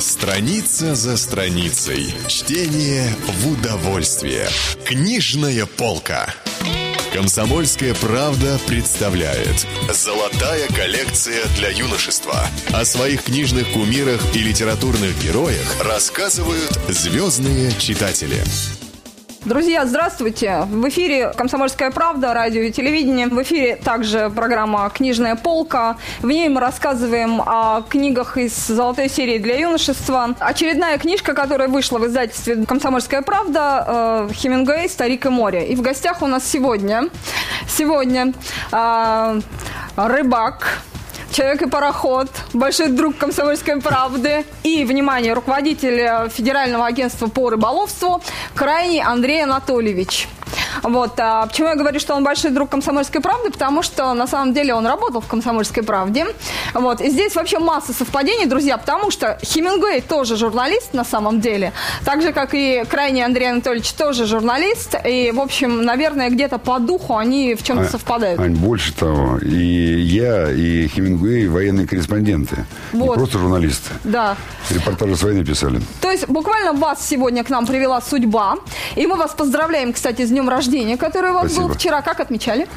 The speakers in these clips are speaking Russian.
Страница за страницей. Чтение в удовольствие. Книжная полка. Комсомольская правда представляет Золотая коллекция для юношества. О своих книжных кумирах и литературных героях рассказывают звездные читатели. Друзья, здравствуйте! В эфире «Комсомольская правда», радио и телевидение. В эфире также программа «Книжная полка». В ней мы рассказываем о книгах из золотой серии для юношества. Очередная книжка, которая вышла в издательстве «Комсомольская правда» э, Хемингуэй «Старик и море». И в гостях у нас сегодня, сегодня э, рыбак, Человек и пароход, большой друг комсомольской правды и, внимание, руководитель Федерального агентства по рыболовству Крайний Андрей Анатольевич. Вот. А почему я говорю, что он большой друг комсомольской правды? Потому что на самом деле он работал в комсомольской правде. Вот. И здесь вообще масса совпадений, друзья, потому что Хемингуэй тоже журналист на самом деле. Так же, как и крайний Андрей Анатольевич тоже журналист. И, в общем, наверное, где-то по духу они в чем-то а, совпадают. Ань, больше того, и я, и Хемингуэй военные корреспонденты. Вот. Не просто журналисты. Да. Репортажи с войны писали. То есть буквально вас сегодня к нам привела судьба. И мы вас поздравляем, кстати, с днем рождения, который у вас Спасибо. был вчера. Как отмечали?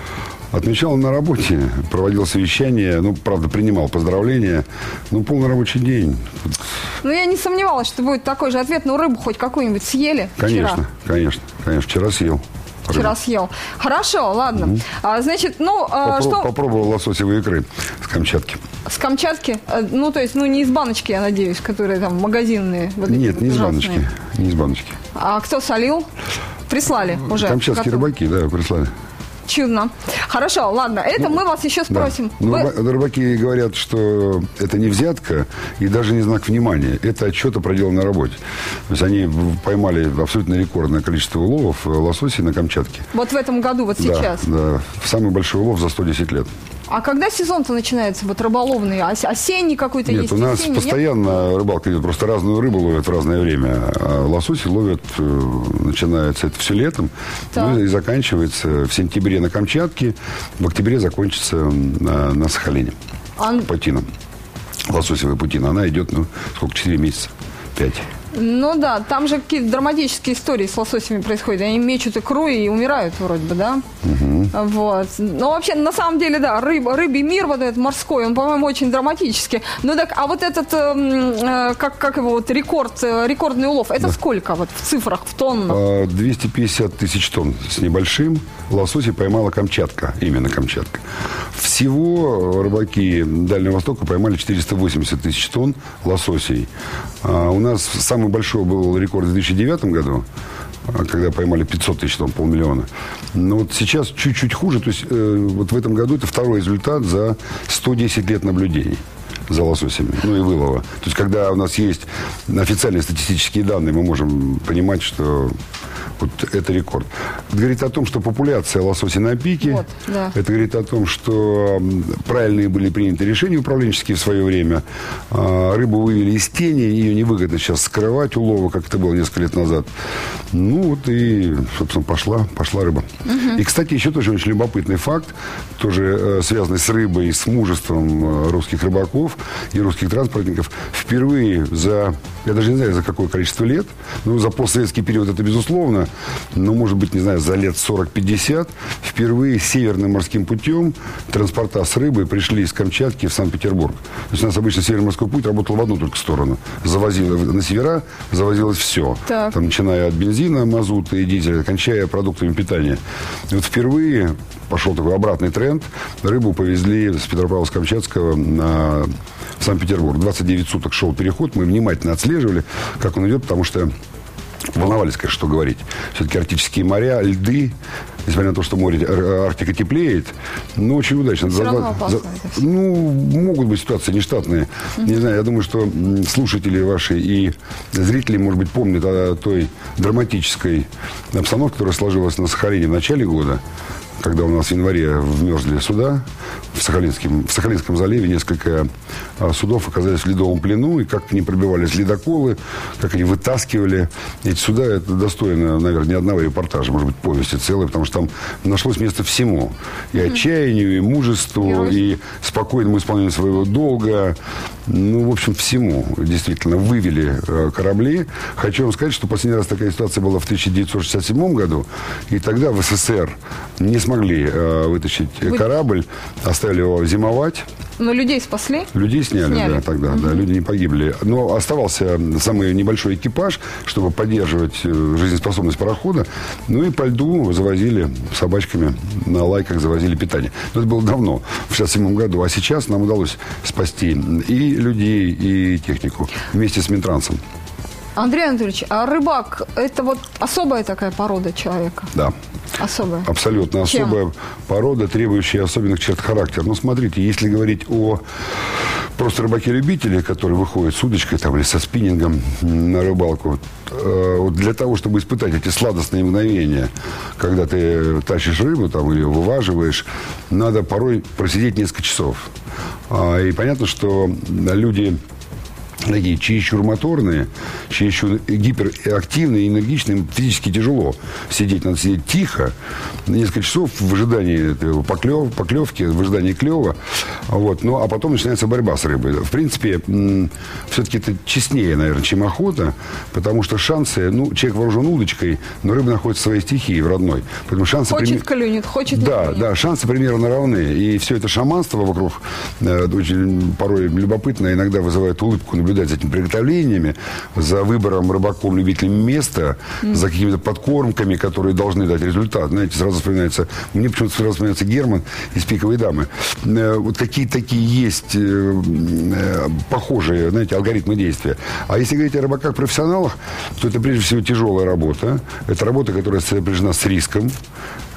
Отмечал на работе, проводил совещание, ну, правда, принимал поздравления. Ну, полный рабочий день. Ну, я не сомневалась, что будет такой же ответ. Ну, рыбу хоть какую-нибудь съели Конечно, вчера? конечно, конечно. Вчера съел. Вчера съел. Хорошо, ладно. Угу. А, значит, ну, а, Попро- что... Попробовал лососевые икры с Камчатки. С Камчатки? Э, ну, то есть, ну, не из баночки, я надеюсь, которые там магазинные. Вот Нет, не из баночки. Не из баночки. А кто солил? Прислали уже. Камчатские готов. рыбаки, да, прислали. Чудно. Хорошо, ладно, это ну, мы вас еще спросим. Да. Вы... Ну, рыбаки говорят, что это не взятка и даже не знак внимания. Это отчет о проделанной работе. То есть они поймали абсолютно рекордное количество уловов лососей на Камчатке. Вот в этом году, вот сейчас? Да, да. Самый большой улов за 110 лет. А когда сезон-то начинается, вот рыболовный? осенний какой-то Нет, есть? у нас осенний, постоянно нет? рыбалка идет, просто разную рыбу ловят в разное время. А лососи ловят, э, начинается это все летом, ну, и заканчивается в сентябре на Камчатке, в октябре закончится на, на Сахалине, а... путином. Лососевая путина, она идет, ну, сколько, 4 месяца, 5. Ну да, там же какие-то драматические истории с лососями происходят. Они мечут икру и умирают вроде бы, да? Угу. Вот. Но вообще, на самом деле, да, рыб, рыбий мир вот этот морской, он, по-моему, очень драматический. Ну так, а вот этот, э, как, как его, вот рекорд, э, рекордный улов, это да. сколько вот в цифрах, в тоннах? 250 а, тысяч тонн с небольшим. Лососи поймала Камчатка, именно Камчатка. Всего рыбаки Дальнего Востока поймали 480 тысяч тонн лососей. А у нас сам Самый большой был рекорд в 2009 году, когда поймали 500 тысяч, там, полмиллиона. Но вот сейчас чуть-чуть хуже. То есть э, вот в этом году это второй результат за 110 лет наблюдений за лососями, ну и вылова. То есть, когда у нас есть официальные статистические данные, мы можем понимать, что вот это рекорд. Это говорит о том, что популяция лосося на пике. Вот, да. Это говорит о том, что правильные были приняты решения управленческие в свое время. А, рыбу вывели из тени, ее невыгодно сейчас скрывать улова, как это было несколько лет назад. Ну вот и, собственно, пошла, пошла рыба. Угу. И, кстати, еще тоже очень любопытный факт, тоже э, связанный с рыбой, с мужеством э, русских рыбаков и русских транспортников. Впервые за, я даже не знаю, за какое количество лет, но за постсоветский период это безусловно, ну, может быть, не знаю, за лет 40-50 впервые северным морским путем транспорта с рыбой пришли из Камчатки в Санкт-Петербург. То есть у нас обычно северный морской путь работал в одну только сторону. Завозило, на севера завозилось все. Так. Там, начиная от бензина, мазута и дизеля, кончая продуктами питания. И вот впервые пошел такой обратный тренд. Рыбу повезли с Петропавловска-Камчатского на Санкт-Петербург. 29 суток шел переход. Мы внимательно отслеживали, как он идет, потому что волновались, конечно, что говорить. Все-таки арктические моря, льды, несмотря на то, что море Арктика теплеет, но очень удачно. Все равно опасно ну, могут быть ситуации нештатные. Mm-hmm. Не знаю, я думаю, что слушатели ваши и зрители, может быть, помнят о той драматической обстановке, которая сложилась на Сахалине в начале года когда у нас в январе вмерзли суда, в, Сахалинском, в Сахалинском заливе несколько а, судов оказались в ледовом плену, и как они пробивались ледоколы, как они вытаскивали эти суда, это достойно, наверное, ни одного репортажа, может быть, повести целой, потому что там нашлось место всему. И отчаянию, и мужеству, и спокойному исполнению своего долга, ну, в общем, всему действительно вывели э, корабли. Хочу вам сказать, что последний раз такая ситуация была в 1967 году, и тогда в СССР не смогли э, вытащить Вы... корабль, оставили его зимовать. Но людей спасли? Людей сняли, сняли. да, тогда, угу. да, люди не погибли. Но оставался самый небольшой экипаж, чтобы поддерживать э, жизнеспособность парохода. Ну и по льду завозили собачками, на лайках завозили питание. Но это было давно, в 67 году. А сейчас нам удалось спасти и людей, и технику вместе с Минтрансом. Андрей Анатольевич, а рыбак – это вот особая такая порода человека? Да. Особая? Абсолютно Чем? особая порода, требующая особенных черт характера. Ну, смотрите, если говорить о просто рыбаке-любителе, который выходит с удочкой там, или со спиннингом на рыбалку, э, вот для того, чтобы испытать эти сладостные мгновения, когда ты тащишь рыбу там, или вываживаешь, надо порой просидеть несколько часов. А, и понятно, что люди такие чересчур моторные, чересчур гиперактивные, энергичные, физически тяжело сидеть. Надо сидеть тихо, несколько часов в ожидании поклев, поклевки, в ожидании клева. Вот. Ну, а потом начинается борьба с рыбой. В принципе, все-таки это честнее, наверное, чем охота, потому что шансы, ну, человек вооружен удочкой, но рыба находится в своей стихии, в родной. Поэтому шансы... Хочет прим... клюнет, хочет Да, клюнет. да, шансы примерно равны. И все это шаманство вокруг э, очень порой любопытно, иногда вызывает улыбку наблюдать за этими приготовлениями, за выбором рыбаком-любителем места, mm. за какими-то подкормками, которые должны дать результат. Знаете, сразу вспоминается, мне почему-то сразу вспоминается Герман из «Пиковой дамы». Э, вот какие такие есть э, э, похожие, знаете, алгоритмы действия. А если говорить о рыбаках-профессионалах, то это прежде всего тяжелая работа. Это работа, которая сопряжена с риском.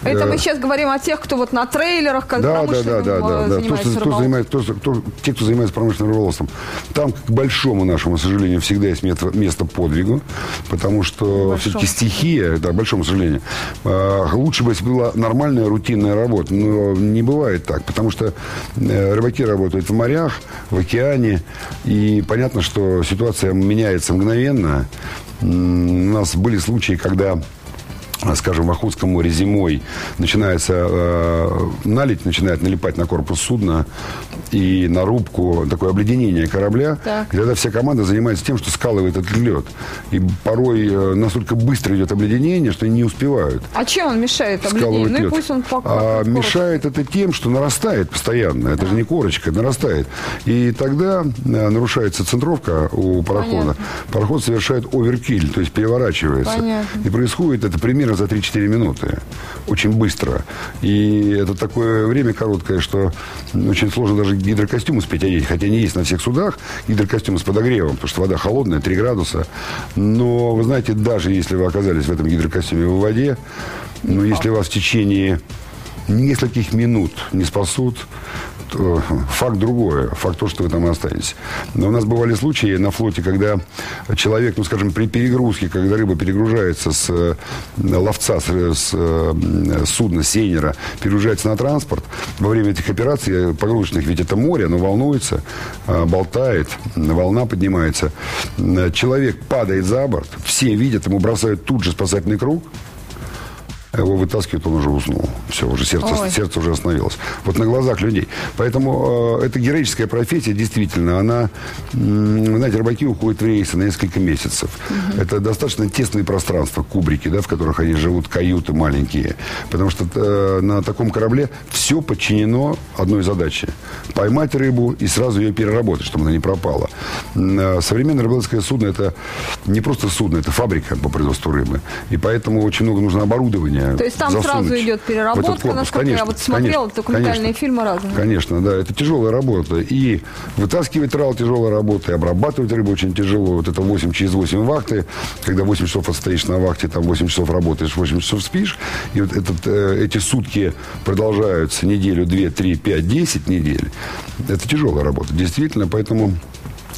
Это мы сейчас говорим о тех, кто вот на трейлерах, как да, да, да, да, да, да. Кто, кто занимается, кто, кто, те, кто занимается промышленным рыболовством. Там, к большому нашему сожалению, всегда есть место, подвигу, потому что все-таки стихия, да, к большому сожалению, э, лучше бы, если была нормальная рутинная работа, но не бывает так, потому что э, рыбаки работают в морях, в океане, и понятно, что ситуация меняется мгновенно. У нас были случаи, когда скажем, в Охотском море зимой начинается э, налить, начинает налипать на корпус судна и на рубку, такое обледенение корабля. Так. И тогда вся команда занимается тем, что скалывает этот лед. И порой э, настолько быстро идет обледенение, что они не успевают. А чем он мешает обледенению? Ну и пусть он по, а, Мешает это тем, что нарастает постоянно. Это а. же не корочка, нарастает. И тогда э, нарушается центровка у парохода. Понятно. Пароход совершает оверкиль, то есть переворачивается. Понятно. И происходит это примерно примерно за 3-4 минуты. Очень быстро. И это такое время короткое, что очень сложно даже гидрокостюм успеть одеть. Хотя они есть на всех судах, гидрокостюмы с подогревом, потому что вода холодная, 3 градуса. Но, вы знаете, даже если вы оказались в этом гидрокостюме в воде, но если вас в течение нескольких минут не спасут, факт другое. Факт то, что вы там останетесь. Но у нас бывали случаи на флоте, когда человек, ну, скажем, при перегрузке, когда рыба перегружается с э, ловца, с, с э, судна, сейнера, перегружается на транспорт, во время этих операций погрузочных, ведь это море, оно волнуется, болтает, волна поднимается. Человек падает за борт, все видят, ему бросают тут же спасательный круг, его вытаскивают, он уже уснул. Все, уже сердце, сердце уже остановилось. Вот на глазах людей. Поэтому э, эта героическая профессия, действительно, она, знаете, рыбаки уходят в рейсы на несколько месяцев. Угу. Это достаточно тесные пространства, кубрики, да, в которых они живут, каюты маленькие. Потому что э, на таком корабле все подчинено одной задаче. Поймать рыбу и сразу ее переработать, чтобы она не пропала. Э, современное рыболовское судно – это не просто судно, это фабрика по производству рыбы. И поэтому очень много нужно оборудования то есть там сразу идет переработка, насколько конечно, я вот смотрела конечно, документальные конечно, фильмы разные. Конечно, да, это тяжелая работа. И вытаскивать трал тяжелая работа, и обрабатывать рыбу очень тяжело. Вот это 8 через 8 вахты, когда 8 часов отстоишь на вахте, там 8 часов работаешь, 8 часов спишь. И вот этот, э, эти сутки продолжаются неделю, 2, 3, 5, 10 недель. Это тяжелая работа, действительно, поэтому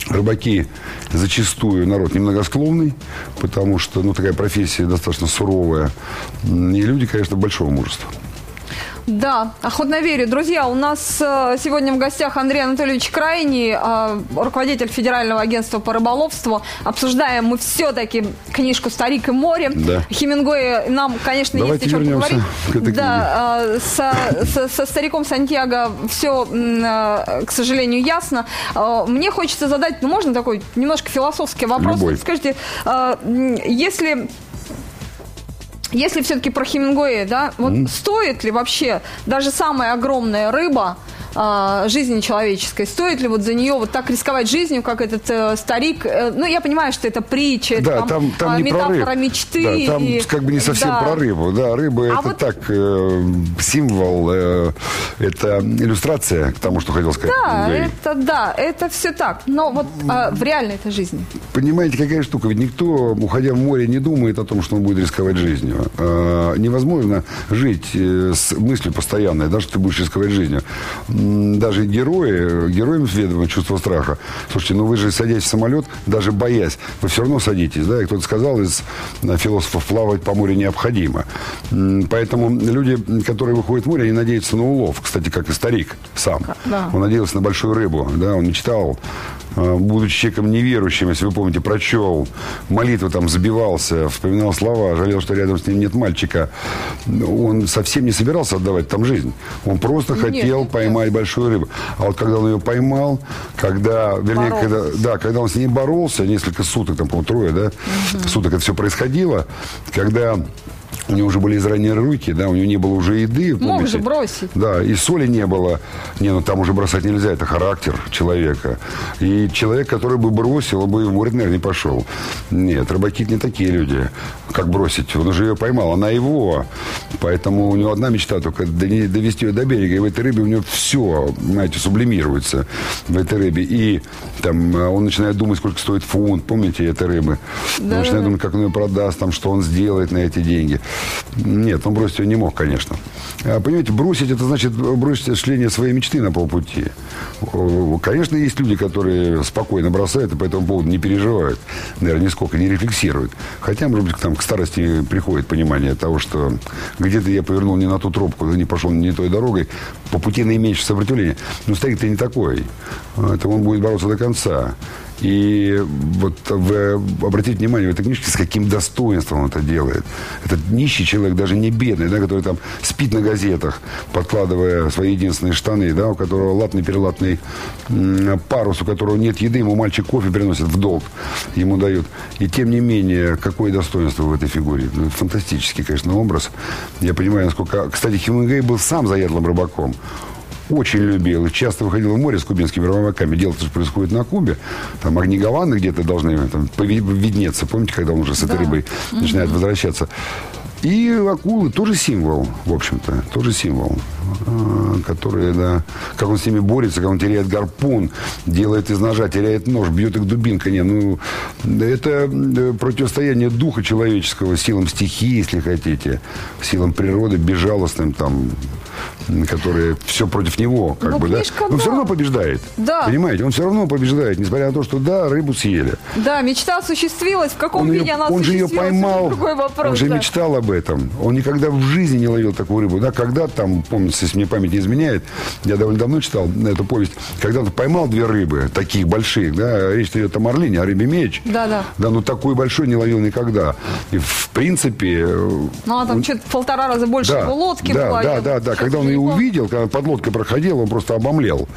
Рыбаки зачастую народ немногосклонный, потому что ну, такая профессия достаточно суровая. И люди, конечно, большого мужества. Да, охотно верю. Друзья, у нас э, сегодня в гостях Андрей Анатольевич Крайний, э, руководитель Федерального агентства по рыболовству. Обсуждаем мы все-таки книжку «Старик и море». Да. Хемингуэй нам, конечно, Давайте есть о чем поговорить. к этой да, э, со, со- со стариком Сантьяго все, к сожалению, ясно. Мне хочется задать, ну, можно такой немножко философский вопрос? Любой. Скажите, если если все-таки про Хемингуэя, да, вот стоит ли вообще даже самая огромная рыба а, жизни человеческой, стоит ли вот за нее вот так рисковать жизнью, как этот э, старик? Э, ну, я понимаю, что это притча, это Да, там, там а, не про метафора мечты. Да, там и- как бы не совсем да. про рыбу. Да, рыба А это вот- так, э, символ, э, это иллюстрация к тому, что хотел сказать. Да, Грей. это да, это все так. Но вот а, в реальной этой жизни. Понимаете, какая штука? Ведь никто, уходя в море, не думает о том, что он будет рисковать жизнью. Э, невозможно жить э, с мыслью постоянной, да, что ты будешь рисковать жизнью. Даже герои, героям ведомо чувство страха. Слушайте, ну вы же, садясь в самолет, даже боясь, вы все равно садитесь, да? И кто-то сказал из э, философов, плавать по морю необходимо. Поэтому люди, которые выходят в море, они надеются на улов. Кстати, как и старик сам. Да. Он надеялся на большую рыбу, да, он мечтал, э, будучи человеком неверующим, если вы помните, прочел, молитвы там забивался, вспоминал слова, жалел, что рядом с ним нет мальчика. Он совсем не собирался отдавать там жизнь. Он просто Нет, хотел нет, поймать большую рыбу. А вот когда он ее поймал, когда, вернее, Боролся. когда, да, когда он с ней боролся, несколько суток, там, по-моему, трое, да, суток это все происходило, когда у него уже были изранены руки, да, у него не было уже еды. Мог помните? же бросить. Да, и соли не было. Не, ну там уже бросать нельзя, это характер человека. И человек, который бы бросил, он бы в море, наверное, не пошел. Нет, рыбаки не такие люди, как бросить. Он уже ее поймал, она его. Поэтому у него одна мечта только довести ее до берега. И в этой рыбе у него все, знаете, сублимируется в этой рыбе. И там э, он начинает думать, сколько стоит фунт, помните, этой рыбы. Он Да-да-да. начинает думать, как он ее продаст, там, что он сделает на эти деньги. Нет, он бросить ее не мог, конечно. А, Понимаете, бросить, это значит бросить осуществление своей мечты на полпути. Конечно, есть люди, которые спокойно бросают и по этому поводу не переживают. Наверное, нисколько не рефлексируют. Хотя, может быть, там, к старости приходит понимание того, что где-то я повернул не на ту тропку, не пошел не той дорогой, по пути наименьшее сопротивление. Но старик-то не такой. Это он будет бороться до конца. И вот вы обратите внимание в этой книжке, с каким достоинством он это делает. Этот нищий человек, даже не бедный, да, который там спит на газетах, подкладывая свои единственные штаны, да, у которого латный-перелатный парус, у которого нет еды, ему мальчик кофе приносит в долг, ему дают. И тем не менее, какое достоинство в этой фигуре. Ну, фантастический, конечно, образ. Я понимаю, насколько... Кстати, Хемингуэй был сам заядлым рыбаком очень любил часто выходил в море с кубинскими рыбаками. Дело тоже происходит на Кубе. Там огни Гаваны где-то должны там, пови- виднеться. Помните, когда он уже с этой Да. рыбой начинает возвращаться? И акулы тоже символ, в общем-то, тоже символ, а, который, да, как он с ними борется, как он теряет гарпун, делает из ножа, теряет нож, бьет их дубинкой. Не, ну, это э, противостояние духа человеческого силам стихии, если хотите, силам природы, безжалостным там, которые все против него, как Ну, бы, да. Но все да. равно побеждает. Да. Понимаете, он все равно побеждает, несмотря на то, что да, рыбу съели. Да, мечта осуществилась. В каком Он, виде ее- она он же ее поймал. другой вопрос. он же да. мечтал об этом. Он никогда в жизни не ловил такую рыбу. Да, когда там, помните, если мне память не изменяет, я довольно давно читал эту повесть, когда-то поймал две рыбы, таких больших, да, речь идет о марлине, о рыбе меч. Да-да. Да, ну такой большой не ловил никогда. И в принципе... э, Ну, а там он- что-то полтора раза больше его лодки да, было. Да, да, да. щас Когда он ее увидел, когда под лодкой проходил, он просто обомлел.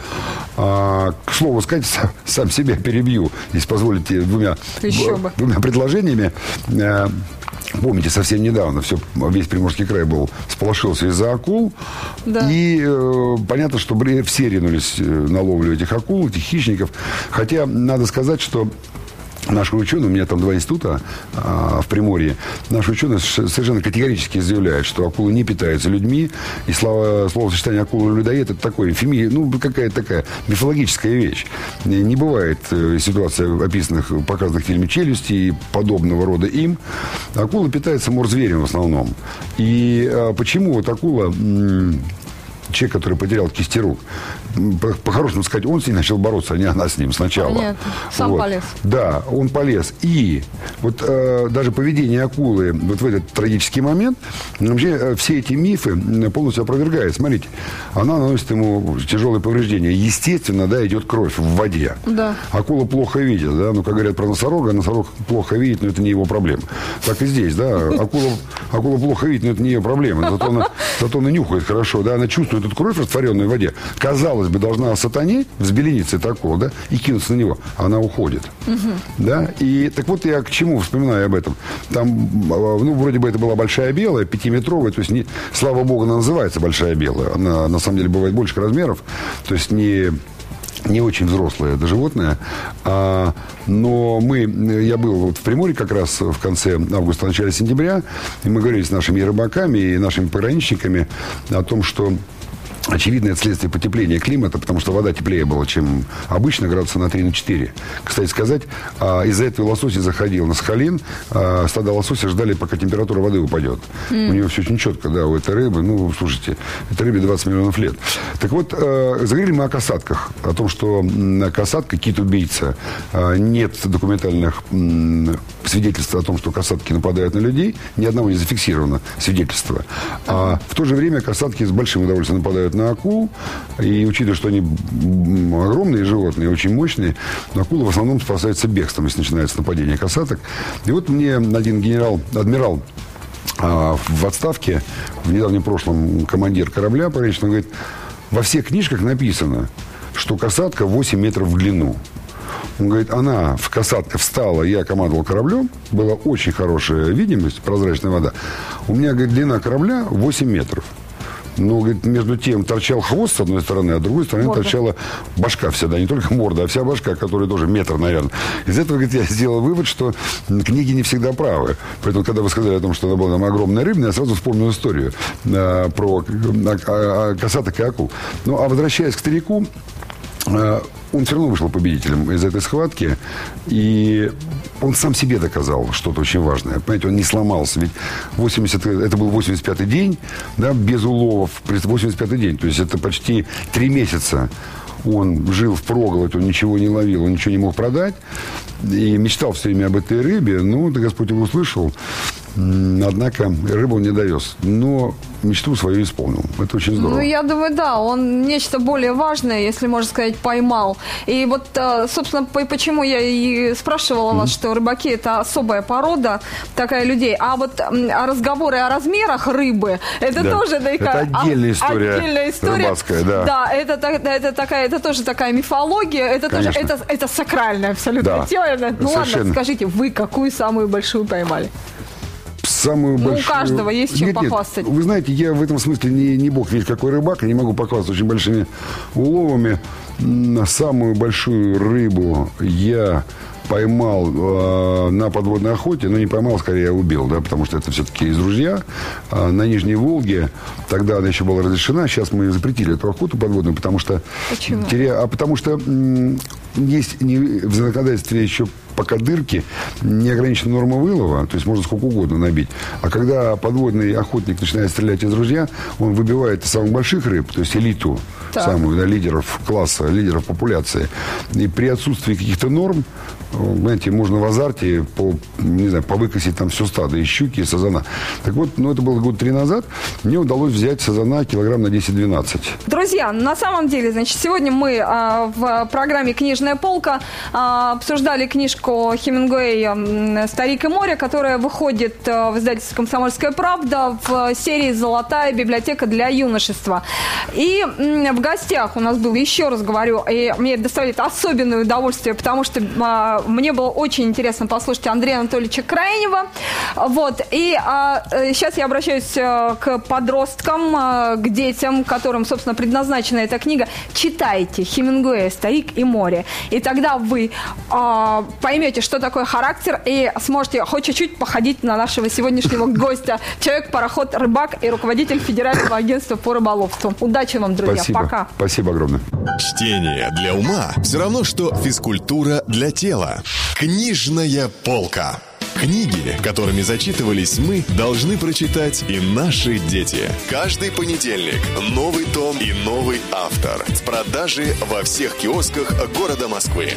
А, к слову сказать, сам, сам себя перебью, если позволите, двумя, Еще бы. двумя предложениями. Помните, совсем недавно все, весь Приморский край был сполошился из-за акул. Да. И э, понятно, что все ринулись э, на ловлю этих акул, этих хищников. Хотя надо сказать, что Наши ученые, у меня там два института а, в Приморье, наши ученые совершенно категорически заявляют, что акулы не питаются людьми, и слово, словосочетание акула людоед это такое, феми, ну, какая-то такая мифологическая вещь. Не, бывает э, ситуация, описанных, показанных в фильме «Челюсти» и подобного рода им. Акула питается морзверем в основном. И а, почему вот акула... м, человек, который потерял кисти рук, по-хорошему сказать, он с ней начал бороться, а не она с ним сначала. Понятно. Сам Вот. полез. Да, он полез. И вот э, даже поведение акулы вот в этот трагический момент, вообще э, все эти мифы полностью опровергает. Смотрите, она наносит ему тяжелые повреждения. Естественно, да, идет кровь в воде. Да. Акула плохо видит, да, ну, как говорят про носорога, носорог плохо видит, но это не его проблема. Так и здесь, да, акула, акула плохо видит, но это не ее проблема. Зато она, зато она нюхает хорошо, да, она чувствует эту кровь, растворенную в воде. Казалось бы, должна сатанеть, взбелениться эта акула, да, и кинуться на него. Она уходит. Да, и так вот я к чему вспоминаю об этом. Там, э, ну, вроде бы это была большая белая, пятиметровая, то есть, не, слава богу, она называется большая белая. Она, на самом деле, бывает больших размеров, то есть не не очень взрослое это животное. А, но мы, я был вот в Приморье как раз в конце августа, начале сентября, и мы говорили с нашими рыбаками и нашими пограничниками о том, что Очевидно, это следствие потепления климата, потому что вода теплее была, чем обычно, градуса на 3 на 4. Кстати сказать, а, из-за этого лосось заходил на Сахалин. а, Стада лосося ждали, пока температура воды упадет. У него все очень четко, да, у этой рыбы. Ну, слушайте, этой рыбе 20 миллионов лет. Так вот, э, заговорили мы о касатках. О том, что касатка, кит-убийца, а, нет документальных свидетельств о том, что касатки нападают на людей. Ни одного не зафиксировано свидетельства. А в то же время касатки с большим удовольствием нападают на акул. И учитывая, что они огромные животные, очень мощные, акулы в основном спасаются бегством, если начинается нападение касаток. И вот мне один генерал, адмирал а, в отставке, в недавнем прошлом командир корабля поречного, говорит, во всех книжках написано, что касатка 8 метров в длину. Он говорит, она в касатка встала, я командовал кораблем, была очень хорошая видимость, прозрачная вода. У меня, говорит, длина корабля 8 метров. Но, говорит, между тем торчал хвост с одной стороны, а с другой стороны Морда. торчала башка вся, да, не только морда, а вся башка, которая тоже метр, наверное. Из этого, говорит, я сделал вывод, что книги не всегда правы. Поэтому, когда вы сказали о том, что она была там огромная рыбная, я сразу вспомнил историю э, про э, а- а- касаток и акул. Ну, а возвращаясь к старику, э, он все равно вышел победителем из этой схватки. И он сам себе доказал что-то очень важное. Понимаете, он не сломался. Ведь 80, это был 85-й день, да, без уловов. 85-й день. То есть это почти три месяца он жил в проголодь, он ничего не ловил, он ничего не мог продать. И мечтал все время об этой рыбе. Ну, да Господь его услышал. Однако рыбу не довез. Но мечту свою исполнил. Это очень здорово. Ну, я думаю, да, он нечто более важное, если можно сказать, поймал. И вот, э, собственно, по- почему я и спрашивала вас, что рыбаки – это особая порода такая людей. А вот а разговоры о размерах рыбы – это Да. тоже такая... Это отдельная история отдельная история. рыбацкая, да. Да, это, это, такая, это тоже такая мифология, это тоже Конечно. это, это сакральная абсолютно Да. тема. Ну ладно, Совершенно. скажите, вы какую самую большую поймали? Самую Ну, у большую... каждого есть чем Нет, нет, похвастать. Вы знаете, я в этом смысле не, не бог ведь какой рыбак, я не могу похвастаться очень большими уловами. Самую большую рыбу я поймал э, на подводной охоте, но не поймал, скорее я убил, да, потому что это все-таки из ружья А на Нижней Волге. Тогда она еще была разрешена, сейчас мы запретили эту охоту подводную, потому что... Почему? теря- А потому что м, есть не- в законодательстве еще пока дырки, неограниченная норма вылова, то есть можно сколько угодно набить. А когда подводный охотник начинает стрелять из ружья, он выбивает из самых больших рыб, то есть элиту, Так. самую, да, лидеров класса, лидеров популяции. И при отсутствии каких-то норм, э, знаете, можно в азарте по, не знаю, повыкосить там все стадо, и щуки, и сазана. Так вот, ну, это было год три назад, мне удалось взять сазана килограмм на 10-12. Друзья, на самом деле, значит, сегодня мы а, в программе «Книжная полка» а, обсуждали книжку Хемингуэя м, «Старик и море», которая выходит а, в издательстве «Комсомольская правда» в серии «Золотая библиотека для юношества». И в гостях у нас был, еще раз говорю, и мне это доставляет особенное удовольствие, потому что а, мне было очень интересно послушать Андрея Анатольевича Крайнева. Вот. И а, э, сейчас я обращаюсь э, к подросткам, э, к детям, которым, собственно, предназначена эта книга. Читайте Хемингуэя «Старик и море». И тогда вы а, поймете, что такое характер, и сможете хоть чуть-чуть походить на нашего сегодняшнего гостя. Человек-пароход, рыбак и руководитель Федерального агентства по рыболовству. Удачи вам, друзья. Спасибо. Пока. Спасибо огромное. Чтение для ума все равно, что физкультура для тела. Книжная полка. Книги, которыми зачитывались мы, должны прочитать и наши дети. Каждый понедельник новый том и новый автор. В продаже во всех киосках города Москвы.